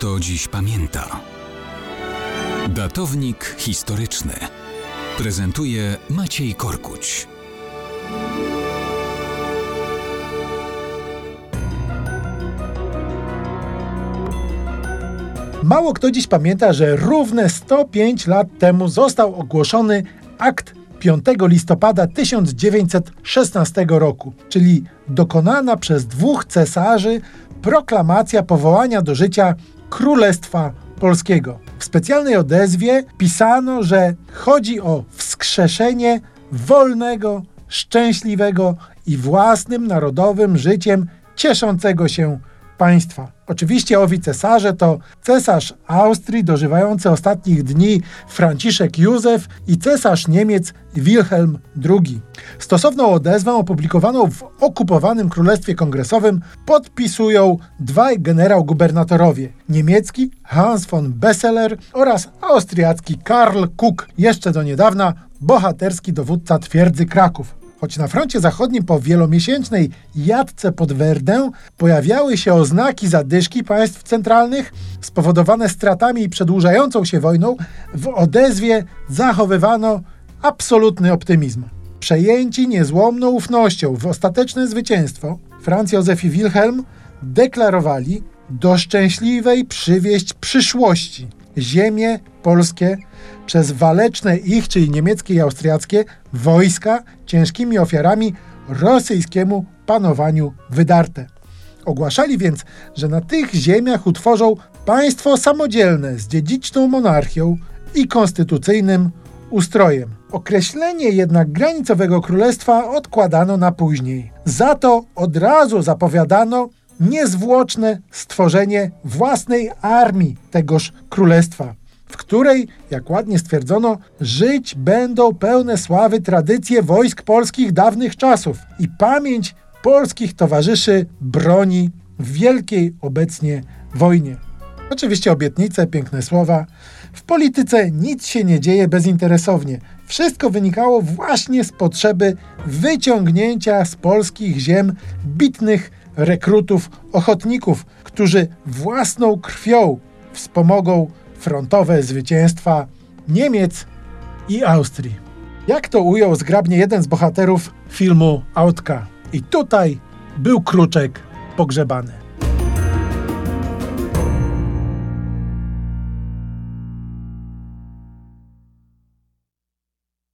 kto dziś pamięta. Datownik historyczny prezentuje Maciej Korkuć. Mało kto dziś pamięta, że równe 105 lat temu został ogłoszony akt 5 listopada 1916 roku, czyli dokonana przez dwóch cesarzy proklamacja powołania do życia Królestwa Polskiego. W specjalnej odezwie pisano, że chodzi o wskrzeszenie wolnego, szczęśliwego i własnym narodowym życiem cieszącego się państwa. Oczywiście owi cesarze to cesarz Austrii dożywający ostatnich dni Franciszek Józef i cesarz Niemiec Wilhelm II. Stosowną odezwę opublikowaną w okupowanym Królestwie Kongresowym podpisują dwaj generał-gubernatorowie niemiecki Hans von Besseler oraz austriacki Karl Kuck, jeszcze do niedawna bohaterski dowódca twierdzy Kraków. Choć na froncie zachodnim po wielomiesięcznej jadce pod Werdę pojawiały się oznaki zadyszki państw centralnych spowodowane stratami i przedłużającą się wojną, w odezwie zachowywano absolutny optymizm. Przejęci niezłomną ufnością w ostateczne zwycięstwo, Franz Józef i Wilhelm deklarowali do szczęśliwej przywieść przyszłości ziemie polskie przez waleczne ich, czyli niemieckie i austriackie, wojska ciężkimi ofiarami rosyjskiemu panowaniu wydarte. Ogłaszali więc, że na tych ziemiach utworzą państwo samodzielne z dziedziczną monarchią i konstytucyjnym ustrojem. Określenie jednak granicowego królestwa odkładano na później. Za to od razu zapowiadano niezwłoczne stworzenie własnej armii tegoż królestwa której, jak ładnie stwierdzono, żyć będą pełne sławy tradycje wojsk polskich dawnych czasów i pamięć polskich towarzyszy broni w wielkiej obecnie wojnie. Oczywiście obietnice, piękne słowa. W polityce nic się nie dzieje bezinteresownie. Wszystko wynikało właśnie z potrzeby wyciągnięcia z polskich ziem bitnych rekrutów, ochotników, którzy własną krwią wspomogą frontowe zwycięstwa Niemiec i Austrii. Jak to ujął zgrabnie jeden z bohaterów filmu Autka. I tutaj był kruczek pogrzebany.